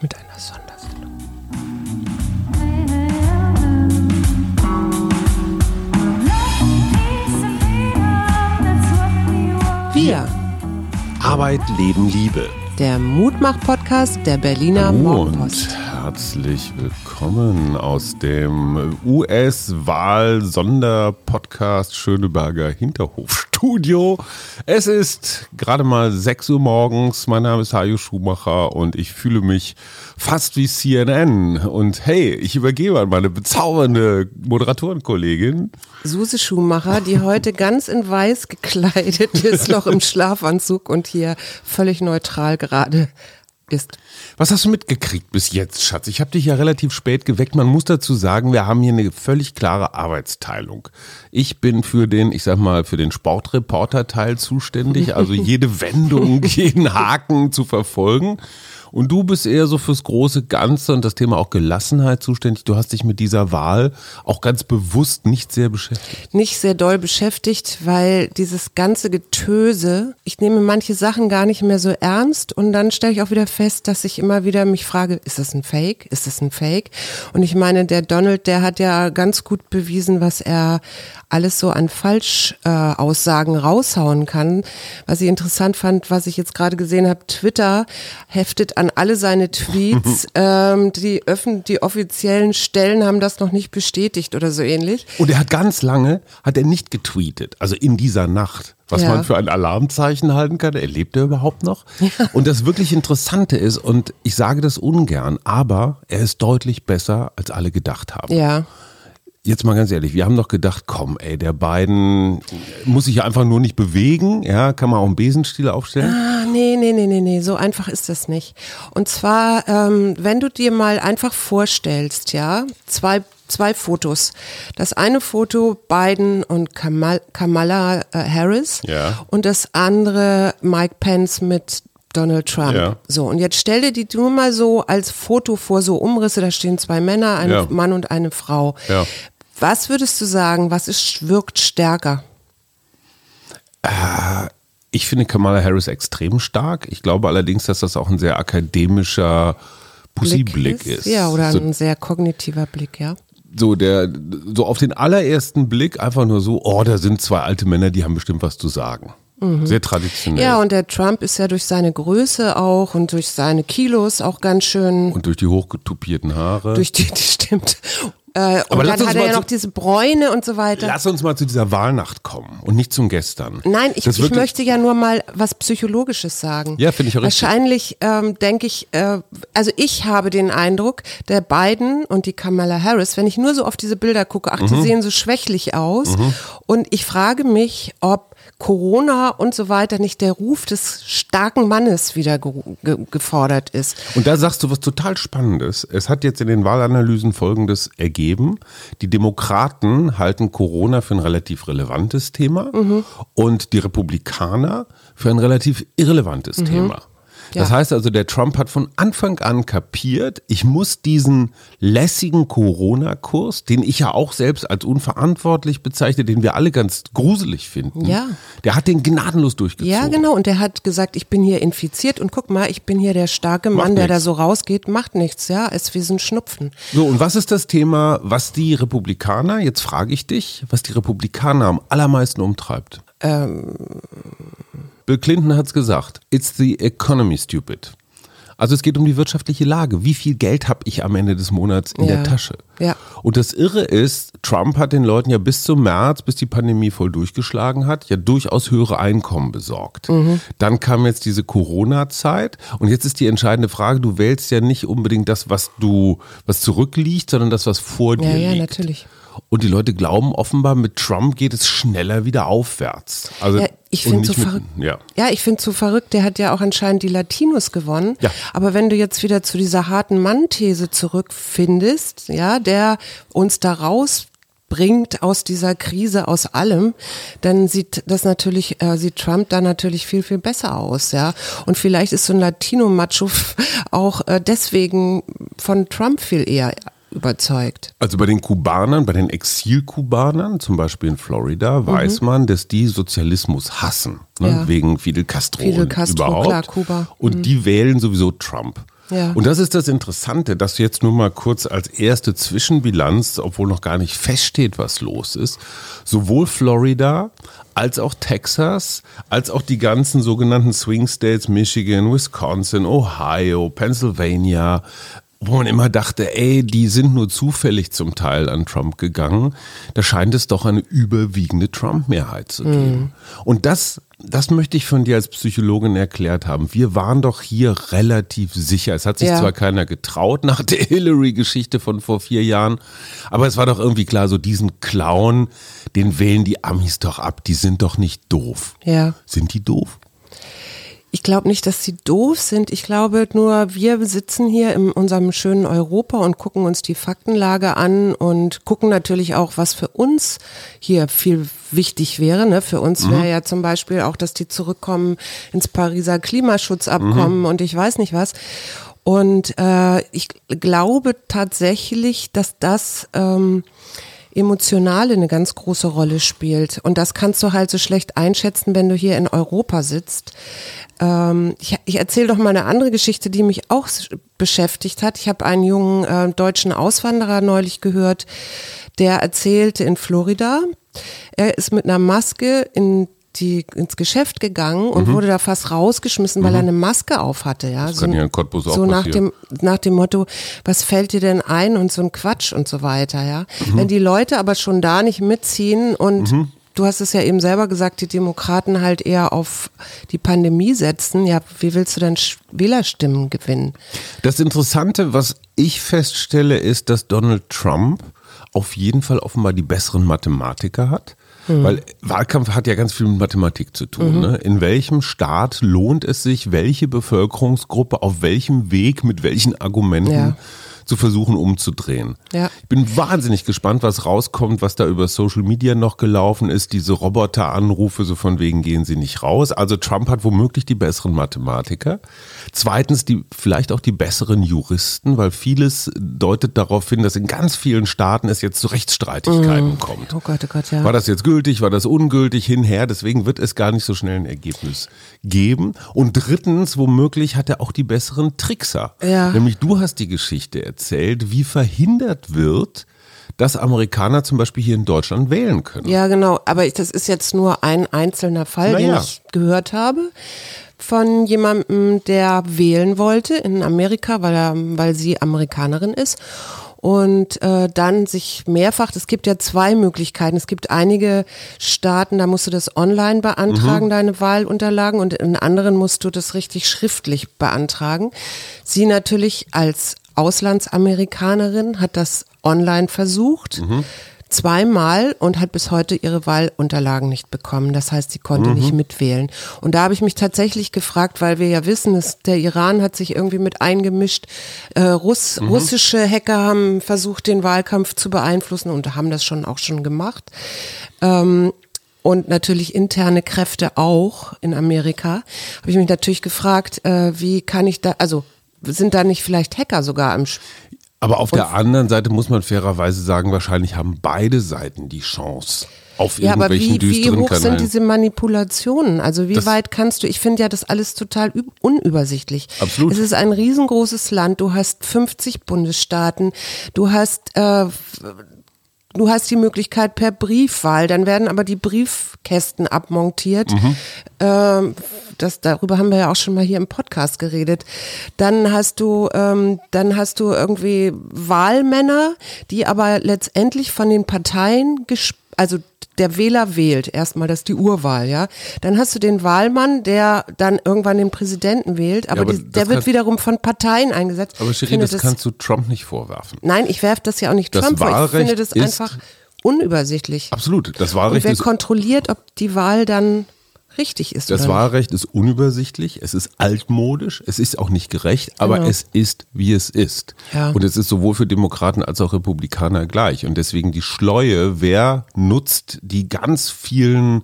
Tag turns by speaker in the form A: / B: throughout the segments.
A: Mit einer Sondersendung. Wir.
B: Arbeit, Leben, Liebe.
A: Der Mutmach-Podcast der Berliner Morgenpost.
B: Und herzlich willkommen aus dem US-Wahl-Sonderpodcast Schöneberger Hinterhofstudio. Es ist gerade mal 6 Uhr morgens. Mein Name ist Hajo Schumacher und ich fühle mich fast wie CNN. Und hey, ich übergebe an meine bezaubernde Moderatorenkollegin.
A: Suse Schumacher, die heute ganz in weiß gekleidet ist, noch im Schlafanzug und hier völlig neutral gerade ist.
B: Was hast du mitgekriegt bis jetzt, Schatz? Ich habe dich ja relativ spät geweckt. Man muss dazu sagen, wir haben hier eine völlig klare Arbeitsteilung. Ich bin für den, ich sag mal, für den Sportreporter-Teil zuständig, also jede Wendung, jeden Haken zu verfolgen. Und du bist eher so fürs große Ganze und das Thema auch Gelassenheit zuständig. Du hast dich mit dieser Wahl auch ganz bewusst nicht sehr beschäftigt.
A: Nicht sehr doll beschäftigt, weil dieses ganze Getöse, ich nehme manche Sachen gar nicht mehr so ernst und dann stelle ich auch wieder fest, dass ich immer wieder mich frage, ist das ein Fake? Ist das ein Fake? Und ich meine, der Donald, der hat ja ganz gut bewiesen, was er alles so an Falschaussagen raushauen kann. Was ich interessant fand, was ich jetzt gerade gesehen habe, Twitter heftet an alle seine Tweets. ähm, die, öffn die offiziellen Stellen haben das noch nicht bestätigt oder so ähnlich.
B: Und er hat ganz lange, hat er nicht getweetet, also in dieser Nacht. Was ja. man für ein Alarmzeichen halten kann. Er lebt er überhaupt noch? Ja. Und das wirklich Interessante ist, und ich sage das ungern, aber er ist deutlich besser, als alle gedacht haben.
A: Ja.
B: Jetzt mal ganz ehrlich, wir haben doch gedacht, komm, ey, der beiden muss sich ja einfach nur nicht bewegen, ja, kann man auch einen Besenstiel aufstellen?
A: Ah, nee, nee, nee, nee, nee, so einfach ist das nicht. Und zwar, ähm, wenn du dir mal einfach vorstellst, ja, zwei zwei Fotos. Das eine Foto Biden und Kamal, Kamala äh, Harris
B: ja.
A: und das andere Mike Pence mit Donald Trump. Ja. So, und jetzt stell dir die nur mal so als Foto vor, so Umrisse, da stehen zwei Männer, ein ja. Mann und eine Frau. Was würdest du sagen, was ist, wirkt stärker?
B: Äh, ich finde Kamala Harris extrem stark. Ich glaube allerdings, dass das auch ein sehr akademischer Pussy-Blick ist. ist.
A: Ja, oder so, ein sehr kognitiver Blick, ja.
B: So, der, so auf den allerersten Blick einfach nur so, oh, da sind zwei alte Männer, die haben bestimmt was zu sagen. Mhm. Sehr traditionell.
A: Ja, und der Trump ist ja durch seine Größe auch und durch seine Kilos auch ganz schön.
B: Und durch die hochgetupierten Haare.
A: Durch die, die stimmt. Äh, und dann hat er ja noch diese Bräune und so weiter.
B: Lass uns mal zu dieser Wahlnacht kommen und nicht zum Gestern.
A: Nein, ich, ich möchte ja nur mal was Psychologisches sagen.
B: Ja, finde ich auch
A: richtig. Wahrscheinlich ähm, denke ich, äh, also ich habe den Eindruck, der Biden und die Kamala Harris, wenn ich nur so auf diese Bilder gucke, ach, die mhm. sehen so schwächlich aus. Mhm. Und ich frage mich, ob Corona und so weiter nicht der Ruf des starken Mannes wieder ge ge gefordert ist.
B: Und da sagst du was total Spannendes. Es hat jetzt in den Wahlanalysen Folgendes ergeben. Die Demokraten halten Corona für ein relativ relevantes Thema mhm. und die Republikaner für ein relativ irrelevantes mhm. Thema. Das heißt also, der Trump hat von Anfang an kapiert, ich muss diesen lässigen Corona-Kurs, den ich ja auch selbst als unverantwortlich bezeichne, den wir alle ganz gruselig finden.
A: Ja.
B: Der hat den gnadenlos durchgezogen.
A: Ja, genau. Und der hat gesagt, ich bin hier infiziert und guck mal, ich bin hier der starke Mann, der da so rausgeht, macht nichts, ja. Es ist wie so ein Schnupfen.
B: So, und was ist das Thema, was die Republikaner, jetzt frage ich dich, was die Republikaner am allermeisten umtreibt?
A: Ähm
B: Bill Clinton hat es gesagt, it's the economy stupid. Also es geht um die wirtschaftliche Lage. Wie viel Geld habe ich am Ende des Monats in
A: ja.
B: der Tasche?
A: Ja.
B: Und das Irre ist, Trump hat den Leuten ja bis zum März, bis die Pandemie voll durchgeschlagen hat, ja durchaus höhere Einkommen besorgt. Mhm. Dann kam jetzt diese Corona-Zeit und jetzt ist die entscheidende Frage, du wählst ja nicht unbedingt das, was du, was zurückliegt, sondern das, was vor dir
A: ja,
B: liegt.
A: Ja, natürlich.
B: Und die Leute glauben offenbar, mit Trump geht es schneller wieder aufwärts. Also
A: ja, ich finde so verrückt.
B: Ja.
A: ja, ich finde so verrückt. Der hat ja auch anscheinend die Latinos gewonnen.
B: Ja.
A: Aber wenn du jetzt wieder zu dieser harten Mann-These zurückfindest, ja, der uns da rausbringt aus dieser Krise, aus allem, dann sieht das natürlich, äh, sieht Trump da natürlich viel, viel besser aus, ja. Und vielleicht ist so ein Latino-Macho auch äh, deswegen von Trump viel eher überzeugt.
B: Also bei den Kubanern, bei den Exilkubanern, zum Beispiel in Florida, mhm. weiß man, dass die Sozialismus hassen, ne? ja. wegen Fidel Castro,
A: Fidel Castro
B: überhaupt.
A: Klar, Kuba.
B: Und mhm. die wählen sowieso Trump.
A: Ja.
B: Und das ist das Interessante, dass jetzt nur mal kurz als erste Zwischenbilanz, obwohl noch gar nicht feststeht, was los ist, sowohl Florida als auch Texas, als auch die ganzen sogenannten Swing States, Michigan, Wisconsin, Ohio, Pennsylvania, wo man immer dachte, ey, die sind nur zufällig zum Teil an Trump gegangen, da scheint es doch eine überwiegende Trump-Mehrheit zu geben. Und das, das möchte ich von dir als Psychologin erklärt haben. Wir waren doch hier relativ sicher. Es hat sich
A: Ja.
B: zwar keiner getraut nach der Hillary-Geschichte von vor vier Jahren, aber es war doch irgendwie klar, so diesen Clown, den wählen die Amis doch ab. Die sind doch nicht doof.
A: Ja.
B: Sind die doof?
A: Ich glaube nicht, dass sie doof sind. Ich glaube nur, wir sitzen hier in unserem schönen Europa und gucken uns die Faktenlage an und gucken natürlich auch, was für uns hier viel wichtig wäre. Ne? Für uns wäre ja zum Beispiel auch, dass die zurückkommen ins Pariser Klimaschutzabkommen und ich weiß nicht was. Und äh, ich glaube tatsächlich, dass das ähm, Emotionale eine ganz große Rolle spielt. Und das kannst du halt so schlecht einschätzen, wenn du hier in Europa sitzt. Ähm, ich ich erzähle doch mal eine andere Geschichte, die mich auch beschäftigt hat. Ich habe einen jungen äh, deutschen Auswanderer neulich gehört, der erzählte in Florida, er ist mit einer Maske in die, ins Geschäft gegangen und wurde da fast rausgeschmissen, weil er eine Maske auf hatte. Ja?
B: kann hier in Cottbus auch
A: so nach dem, nach dem Motto, was fällt dir denn ein und so ein Quatsch und so weiter. Ja?
B: Mhm.
A: Wenn die Leute aber schon da nicht mitziehen und Du hast es ja eben selber gesagt, die Demokraten halt eher auf die Pandemie setzen. Ja, wie willst du denn Wählerstimmen gewinnen?
B: Das Interessante, was ich feststelle, ist, dass Donald Trump auf jeden Fall offenbar die besseren Mathematiker hat. Weil Wahlkampf hat ja ganz viel mit Mathematik zu tun. Ne? In welchem Staat lohnt es sich, welche Bevölkerungsgruppe auf welchem Weg mit welchen Argumenten
A: Ja.
B: Zu versuchen umzudrehen.
A: Ja.
B: Ich bin wahnsinnig gespannt, was rauskommt, was da über Social Media noch gelaufen ist. Diese Roboteranrufe, so von wegen gehen sie nicht raus. Also Trump hat womöglich die besseren Mathematiker. Zweitens die, vielleicht auch die besseren Juristen, weil vieles deutet darauf hin, dass in ganz vielen Staaten es jetzt zu Rechtsstreitigkeiten kommt.
A: Oh Gott, oh Gott, ja.
B: War das jetzt gültig, war das ungültig, hinher, deswegen wird es gar nicht so schnell ein Ergebnis geben. Und drittens, womöglich hat er auch die besseren Trickser.
A: Ja.
B: Nämlich du hast die Geschichte erzählt, wie verhindert wird, dass Amerikaner zum Beispiel hier in Deutschland wählen können.
A: Ja, genau. Aber ich, das ist jetzt nur ein einzelner Fall, den
B: Naja.
A: ich gehört habe von jemandem, der wählen wollte in Amerika, weil er, weil sie Amerikanerin ist. Und äh, dann sich mehrfach, es gibt ja zwei Möglichkeiten. Es gibt einige Staaten, da musst du das online beantragen, deine Wahlunterlagen, und in anderen musst du das richtig schriftlich beantragen. Sie natürlich als Auslandsamerikanerin hat das online versucht. Zweimal und hat bis heute ihre Wahlunterlagen nicht bekommen. Das heißt, sie konnte nicht mitwählen. Und da habe ich mich tatsächlich gefragt, weil wir ja wissen, dass der Iran hat sich irgendwie mit eingemischt. Äh, Russ, Russische Hacker haben versucht, den Wahlkampf zu beeinflussen und haben das schon auch schon gemacht. Ähm, und natürlich interne Kräfte auch in Amerika. Habe ich mich natürlich gefragt, äh, wie kann ich da, also sind da nicht vielleicht Hacker sogar am Sp-
B: Aber auf der anderen Seite muss man fairerweise sagen, wahrscheinlich haben beide Seiten die Chance auf
A: Ja, aber
B: irgendwelchen
A: wie, wie
B: düsteren
A: hoch sind
B: Kanälen.
A: diese Manipulationen? Also wie
B: Das-
A: weit kannst du, ich finde ja das alles total üb- unübersichtlich.
B: Absolut.
A: Es ist ein riesengroßes Land, du hast 50 Bundesstaaten, du hast, äh, du hast die Möglichkeit per Briefwahl, dann werden aber die Briefkästen abmontiert.
B: Mhm.
A: Ähm, das, darüber haben wir ja auch schon mal hier im Podcast geredet. Dann hast du, ähm, dann hast du irgendwie Wahlmänner, die aber letztendlich von den Parteien, gesp- also der Wähler wählt erstmal, das ist die Urwahl, ja. Dann hast du den Wahlmann, der dann irgendwann den Präsidenten wählt, aber,
B: aber
A: die,
B: das
A: der wird wiederum von Parteien eingesetzt.
B: Aber Shirin,
A: finde
B: das kannst du Trump nicht vorwerfen.
A: Nein, ich werfe das ja auch nicht
B: Das
A: Trump vor. Ich finde das
B: ist-
A: einfach unübersichtlich.
B: Absolut. Das
A: Und
B: Wahlrecht
A: wer
B: ist
A: kontrolliert, ob die Wahl dann richtig ist
B: Das Wahlrecht ist unübersichtlich, es ist altmodisch, es ist auch nicht gerecht, aber
A: Genau.
B: es ist, wie es ist.
A: Ja.
B: Und es ist sowohl für Demokraten als auch Republikaner gleich. Und deswegen die Schleue, wer nutzt die ganz vielen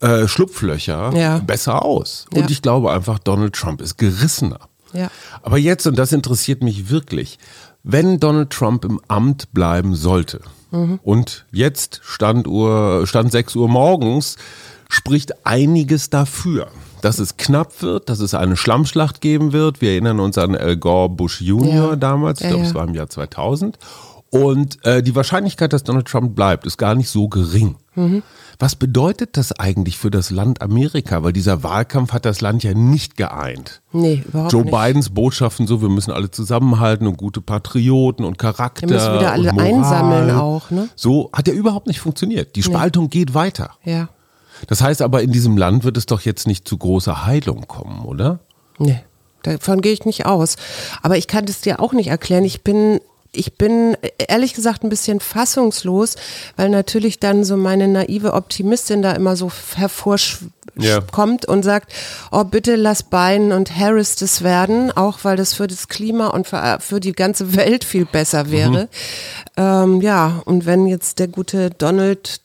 B: äh, Schlupflöcher
A: Ja.
B: besser aus? Und
A: Ja.
B: ich glaube einfach, Donald Trump ist gerissener.
A: Ja.
B: Aber jetzt, und das interessiert mich wirklich, wenn Donald Trump im Amt bleiben sollte und jetzt Standuhr, Stand 6 Uhr morgens, spricht einiges dafür, dass es knapp wird, dass es eine Schlammschlacht geben wird. Wir erinnern uns an Al Gore Bush Jr.
A: Ja.
B: damals, ich
A: Ja,
B: glaube, es war im Jahr 2000. Und äh, die Wahrscheinlichkeit, dass Donald Trump bleibt, ist gar nicht so gering.
A: Mhm.
B: Was bedeutet das eigentlich für das Land Amerika? Weil dieser Wahlkampf hat das Land ja nicht geeint.
A: Nee, überhaupt
B: Joe
A: nicht.
B: Bidens Botschaften so, wir müssen alle zusammenhalten und gute Patrioten und Charakter.
A: Wir müssen wieder alle
B: Moral.
A: einsammeln auch, ne?
B: So hat ja überhaupt nicht funktioniert. Die Spaltung geht weiter.
A: Ja.
B: Das heißt aber, in diesem Land wird es doch jetzt nicht zu großer Heilung kommen, oder?
A: Nee, davon gehe ich nicht aus. Aber ich kann es dir auch nicht erklären. Ich bin, ich bin äh, ehrlich gesagt ein bisschen fassungslos, weil natürlich dann so meine naive Optimistin da immer so
B: Ja.
A: hervorkommt und sagt, oh bitte lass Biden und Harris das werden, auch weil das für das Klima und für, für die ganze Welt viel besser wäre. Ähm, ja, und wenn jetzt der gute Donald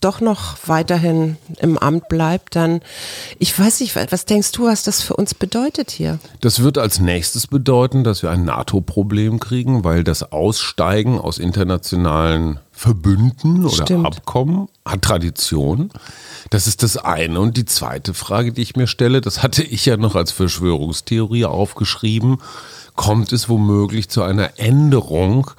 A: doch noch weiterhin im Amt bleibt, dann, ich weiß nicht, was denkst du, was das für uns bedeutet hier?
B: Das wird als nächstes bedeuten, dass wir ein NATO-Problem kriegen, weil das Aussteigen aus internationalen Verbünden oder
A: Stimmt.
B: Abkommen hat Tradition. Das ist das eine. Und die zweite Frage, die ich mir stelle, das hatte ich ja noch als Verschwörungstheorie aufgeschrieben, kommt es womöglich zu einer Änderung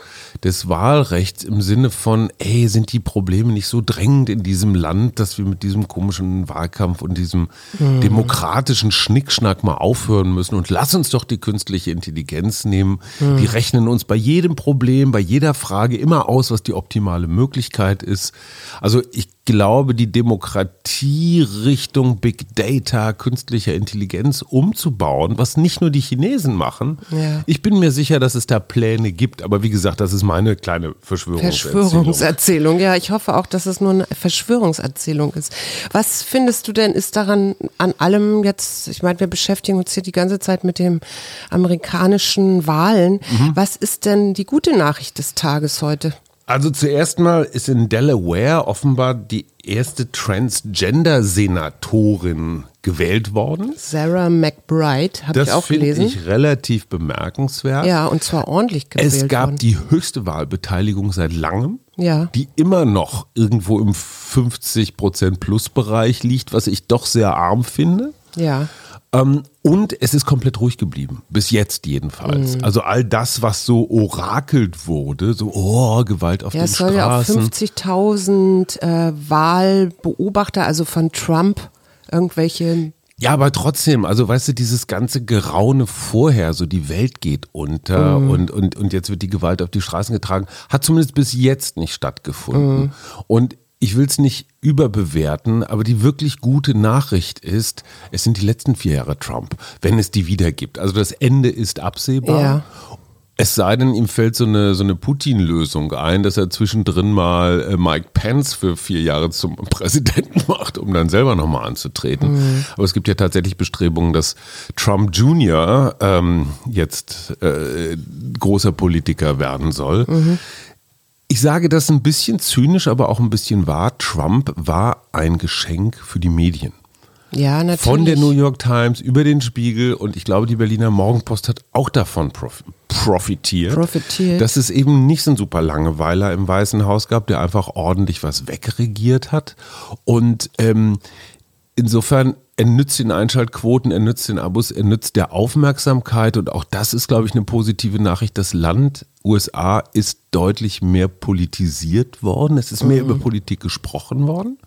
B: des Wahlrechts im Sinne von, ey, sind die Probleme nicht so drängend in diesem Land, dass wir mit diesem komischen Wahlkampf und diesem demokratischen Schnickschnack mal aufhören müssen und lass uns doch die künstliche Intelligenz nehmen. Die rechnen uns bei jedem Problem, bei jeder Frage immer aus, was die optimale Möglichkeit ist. Also ich glaube, die Demokratie Richtung Big Data, künstlicher Intelligenz umzubauen, was nicht nur die Chinesen machen.
A: Ja.
B: Ich bin mir sicher, dass es da Pläne gibt, aber wie gesagt, das ist meine kleine Verschwörungserzählung.
A: Verschwörungserzählung. Ja, ich hoffe auch, dass es nur eine Verschwörungserzählung ist. Was findest du denn, ist daran an allem jetzt, ich meine, wir beschäftigen uns hier die ganze Zeit mit dem amerikanischen Wahlen.
B: Mhm.
A: Was ist denn die gute Nachricht des Tages heute?
B: Also zuerst mal ist in Delaware offenbar die erste Transgender-Senatorin gewählt worden.
A: Sarah McBride, habe ich
B: Das
A: auch
B: finde
A: gelesen.
B: ich relativ bemerkenswert.
A: ja, und zwar ordentlich gewählt
B: Es gab
A: worden.
B: die höchste Wahlbeteiligung seit langem,
A: Ja.
B: die immer noch irgendwo im 50% Plus-Bereich liegt, was ich doch sehr arm finde.
A: Ja.
B: Ähm, und es ist komplett ruhig geblieben, bis jetzt jedenfalls.
A: Mhm.
B: Also all das, was so orakelt wurde, so oh, Gewalt auf
A: Ja,
B: den
A: es soll ja auch
B: Straßen.
A: 50.000 äh, Wahlbeobachter, also von Trump, irgendwelche
B: Ja, aber trotzdem, also weißt du, dieses ganze Geraune vorher, so die Welt geht unter
A: Mhm.
B: und, und, und jetzt wird die Gewalt auf die Straßen getragen, hat zumindest bis jetzt nicht stattgefunden.
A: Mhm.
B: Und ich will es nicht überbewerten, aber die wirklich gute Nachricht ist, es sind die letzten vier Jahre Trump, wenn es die wieder gibt. Also das Ende ist absehbar.
A: Ja.
B: Es sei denn, ihm fällt so eine, so eine Putin-Lösung ein, dass er zwischendrin mal äh, Mike Pence für vier Jahre zum Präsidenten macht, um dann selber nochmal anzutreten. Aber es gibt ja tatsächlich Bestrebungen, dass Trump Jr. Ähm, jetzt äh, großer Politiker werden soll. Ich sage das ein bisschen zynisch, aber auch ein bisschen wahr. Trump war ein Geschenk für die Medien.
A: Ja, natürlich.
B: Von der New York Times über den Spiegel und ich glaube, die Berliner Morgenpost hat auch davon prof profitiert.
A: Profitiert.
B: Dass es eben nicht so ein super Langeweiler im Weißen Haus gab, der einfach ordentlich was wegregiert hat. Und ähm, insofern, er nützt den Einschaltquoten, er nützt den Abos, er nützt der Aufmerksamkeit und auch das ist, glaube ich, eine positive Nachricht. Das Land USA ist deutlich mehr politisiert worden. Es ist mehr über Politik gesprochen worden.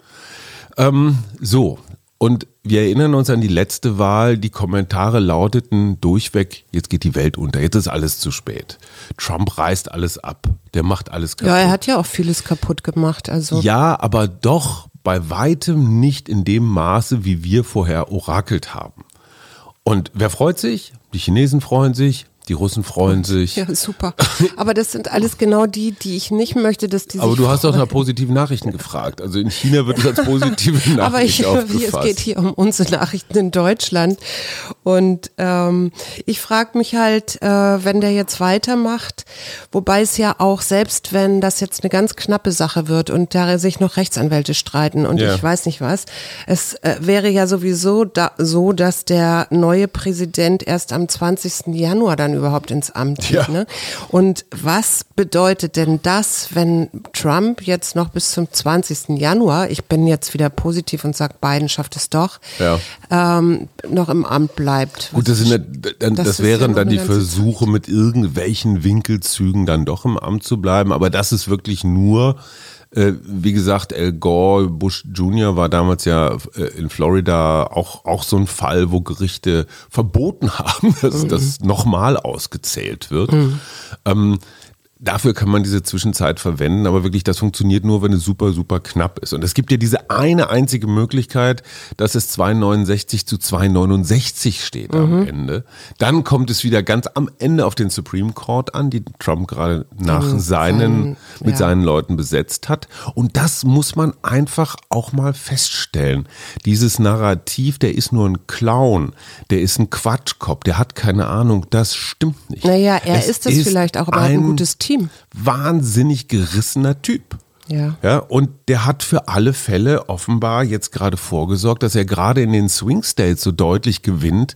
B: Ähm, so, und wir erinnern uns an die letzte Wahl. Die Kommentare lauteten durchweg, jetzt geht die Welt unter, jetzt ist alles zu spät. Trump reißt alles ab, der macht alles kaputt.
A: Ja, er hat ja auch vieles kaputt gemacht. Also
B: Ja, aber doch bei weitem nicht in dem Maße, wie wir vorher orakelt haben. Und wer freut sich? Die Chinesen freuen sich, die Russen freuen sich.
A: Ja, super. Aber das sind alles genau die, die ich nicht möchte, dass die
B: Aber du hast doch
A: freuen.
B: nach positiven Nachrichten gefragt. Also in China wird es als positive Nachricht
A: Aber ich,
B: aufgefasst.
A: es geht hier um unsere Nachrichten in Deutschland. Und ähm, ich frage mich halt, äh, wenn der jetzt weitermacht, wobei es ja auch, selbst wenn das jetzt eine ganz knappe Sache wird und da sich noch Rechtsanwälte streiten und
B: Ja.
A: ich weiß nicht was, es äh, wäre ja sowieso da, so, dass der neue Präsident erst am 20. Januar dann überhaupt ins Amt geht.
B: Ja.
A: Ne? Und was bedeutet denn das, wenn Trump jetzt noch bis zum 20. Januar, ich bin jetzt wieder positiv und sage, Biden schafft es doch,
B: Ja.
A: ähm, noch im Amt bleibt?
B: Gut, das, ja, dann,
A: Das
B: das, wären dann
A: eine
B: die Versuche, mit irgendwelchen Winkelzügen dann doch im Amt zu bleiben. Aber das ist wirklich nur, äh, wie gesagt, Al Gore, Bush Jr. war damals ja äh, in Florida auch, auch so ein Fall, wo Gerichte verboten haben, dass das nochmal ausgezählt wird. Ähm, Dafür kann man diese Zwischenzeit verwenden, aber wirklich, das funktioniert nur, wenn es super, super knapp ist. Und es gibt ja diese eine einzige Möglichkeit, dass es 269 zu 269 steht am Ende. Dann kommt es wieder ganz am Ende auf den Supreme Court an, die Trump gerade nach seinen,
A: seinen-
B: mit
A: ja.
B: seinen Leuten besetzt hat. Und das muss man einfach auch mal feststellen. Dieses Narrativ, der ist nur ein Clown, der ist ein Quatschkopf, der hat keine Ahnung, das stimmt nicht.
A: Naja, er
B: Es
A: ist das vielleicht auch, aber er hat ein gutes Team.
B: Wahnsinnig gerissener Typ.
A: Ja.
B: Ja, und der hat für alle Fälle offenbar jetzt gerade vorgesorgt, dass er gerade in den Swing States so deutlich gewinnt.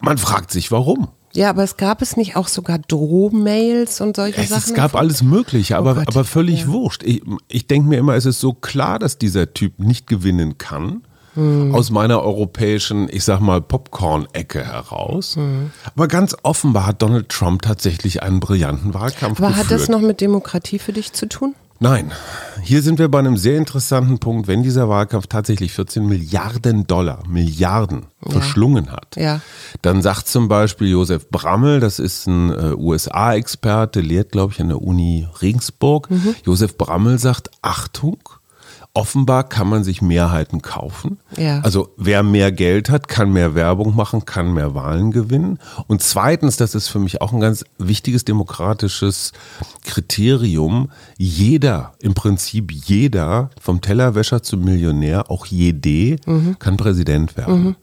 B: Man fragt sich, warum.
A: Ja, aber es gab es nicht auch sogar Drohmails und solche
B: Es,
A: Sachen?
B: es gab alles Mögliche, aber,
A: Oh
B: aber völlig
A: ja.
B: wurscht. Ich, ich denke mir immer, es ist so klar, dass dieser Typ nicht gewinnen kann.
A: Hm.
B: Aus meiner europäischen, ich sag mal, Popcorn-Ecke heraus.
A: Hm.
B: Aber ganz offenbar hat Donald Trump tatsächlich einen brillanten Wahlkampf
A: aber
B: geführt.
A: hat das noch mit Demokratie für dich zu tun?
B: Nein, hier sind wir bei einem sehr interessanten Punkt. Wenn dieser Wahlkampf tatsächlich 14 Milliarden Dollar, Milliarden verschlungen hat,
A: Ja.
B: dann sagt zum Beispiel Josef Brammel, das ist ein äh, USA-Experte, lehrt, glaube ich, an der Uni Regensburg.
A: Mhm.
B: Josef Brammel sagt, Achtung, offenbar kann man sich Mehrheiten kaufen.
A: Ja.
B: Also wer mehr Geld hat, kann mehr Werbung machen, kann mehr Wahlen gewinnen. Und zweitens, das ist für mich auch ein ganz wichtiges demokratisches Kriterium, jeder, im Prinzip jeder, vom Tellerwäscher zum Millionär, auch jede,
A: Mhm.
B: kann Präsident werden.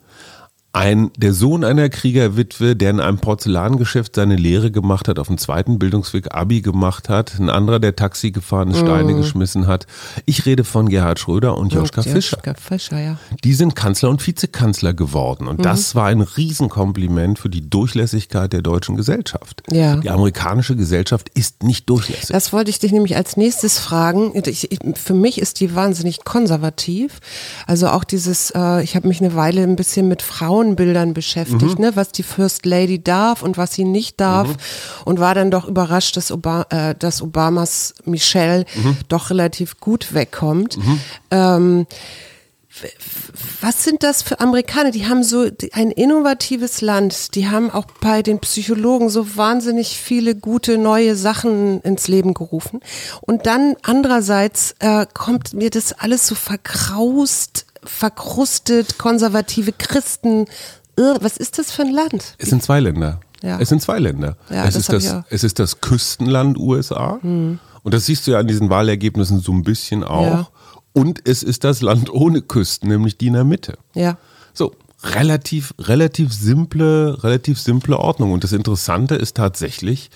B: Ein, der Sohn einer Kriegerwitwe, der in einem Porzellangeschäft seine Lehre gemacht hat, auf dem zweiten Bildungsweg Abi gemacht hat, ein anderer, der Taxi gefahren ist, Steine geschmissen hat. Ich rede von Gerhard Schröder und Joschka
A: Und
B: Fischer.
A: Joschka Fischer, ja.
B: Die sind Kanzler und Vizekanzler geworden.
A: Mhm.
B: Und das war ein Riesenkompliment für die Durchlässigkeit der deutschen Gesellschaft.
A: Ja.
B: Die amerikanische Gesellschaft ist nicht durchlässig.
A: Das wollte ich dich nämlich als nächstes fragen. Ich, ich, für mich ist die wahnsinnig konservativ. Also auch dieses, äh, ich habe mich eine Weile ein bisschen mit Frauenbildern beschäftigt, ne, was die First Lady darf und was sie nicht darf. Und war dann doch überrascht, dass, Oba äh, dass Obamas Michelle doch relativ gut wegkommt. Ähm, was sind das für Amerikaner? Die haben so ein innovatives Land. Die haben auch bei den Psychologen so wahnsinnig viele gute neue Sachen ins Leben gerufen. Und dann andererseits äh, kommt mir das alles so verkraust, verkrustet, konservative Christen. Was ist das für ein Land?
B: Es sind zwei Länder.
A: Ja.
B: Es sind zwei Länder.
A: Ja,
B: es,
A: das
B: ist das.
A: Hm.
B: es ist das Küstenland USA. Und das siehst du ja an diesen Wahlergebnissen so ein bisschen auch.
A: Ja.
B: Und es ist das Land ohne Küsten, nämlich die in der Mitte.
A: Ja.
B: So, relativ, relativ simple, relativ simple Ordnung. Und das Interessante ist tatsächlich,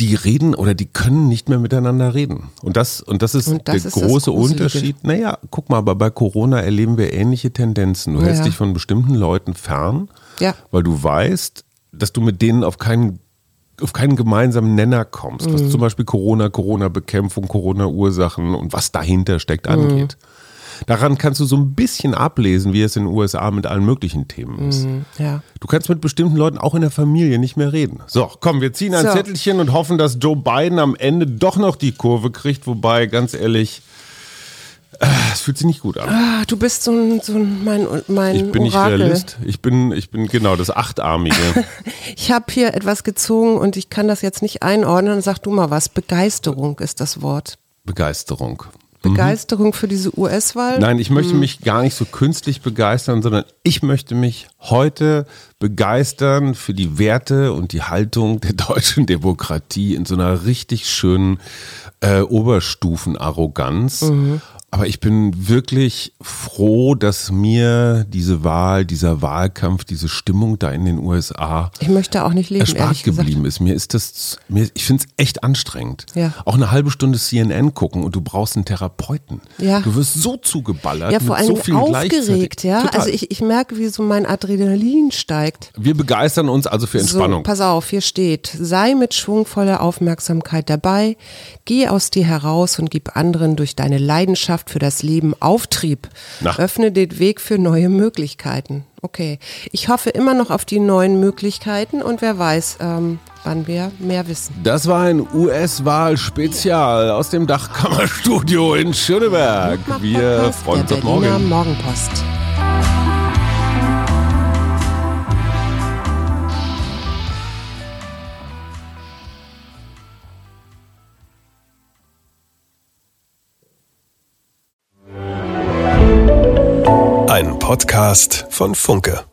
B: die reden oder die können nicht mehr miteinander reden. Und das, und das ist
A: Und das
B: der
A: ist
B: große. Unterschied. Naja, guck mal, aber bei Corona erleben wir ähnliche Tendenzen. Du hältst
A: Ja.
B: dich von bestimmten Leuten fern,
A: Ja.
B: weil du weißt, dass du mit denen auf keinen auf keinen gemeinsamen Nenner kommst,
A: Mhm.
B: was zum Beispiel Corona, Corona-Bekämpfung, Corona-Ursachen und was dahinter steckt
A: Mhm.
B: angeht. Daran kannst du so ein bisschen ablesen, wie es in den USA mit allen möglichen Themen ist.
A: Mhm. Ja.
B: Du kannst mit bestimmten Leuten auch in der Familie nicht mehr reden. So, komm, wir ziehen ein
A: So.
B: Zettelchen und hoffen, dass Joe Biden am Ende doch noch die Kurve kriegt, wobei, ganz ehrlich, äh, es fühlt sich nicht gut an.
A: Ah, du bist so ein, so ein mein, mein
B: Ich bin nicht
A: Orakel.
B: Realist. Ich bin, ich bin genau das Achtarmige.
A: Ich habe hier etwas gezogen und ich kann das jetzt nicht einordnen. Sag du mal was. Begeisterung ist das Wort.
B: Begeisterung.
A: Begeisterung für diese US-Wahl?
B: Nein, ich möchte
A: Mhm.
B: mich gar nicht so künstlich begeistern, sondern ich möchte mich heute begeistern für die Werte und die Haltung der deutschen Demokratie in so einer richtig schönen äh, Oberstufenarroganz.
A: Mhm.
B: Aber ich bin wirklich froh, dass mir diese Wahl, dieser Wahlkampf, diese Stimmung da in den USA
A: Ich möchte auch nicht leben,
B: erspart geblieben ist. Mir ist das, mir, ich finde es echt anstrengend.
A: Ja.
B: Auch eine halbe Stunde CNN gucken und du brauchst einen Therapeuten.
A: Ja.
B: Du wirst so zugeballert.
A: Ja, vor
B: mit so
A: allem
B: vielen
A: aufgeregt, ja.
B: Total.
A: Also ich, ich merke, wie so mein Adrenalin steigt.
B: Wir begeistern uns also für Entspannung.
A: So, pass auf, hier steht, sei mit schwungvoller Aufmerksamkeit dabei, geh aus dir heraus und gib anderen durch deine Leidenschaft für das Leben Auftrieb.
B: Na.
A: Öffne den Weg für neue Möglichkeiten. Okay, ich hoffe immer noch auf die neuen Möglichkeiten und wer weiß, ähm, wann wir mehr wissen.
B: Das war ein US-Wahl-Spezial aus dem Dachkammerstudio in Schöneberg. Wir freuen uns auf morgen.
A: Morgenpost.
C: Podcast von Funke.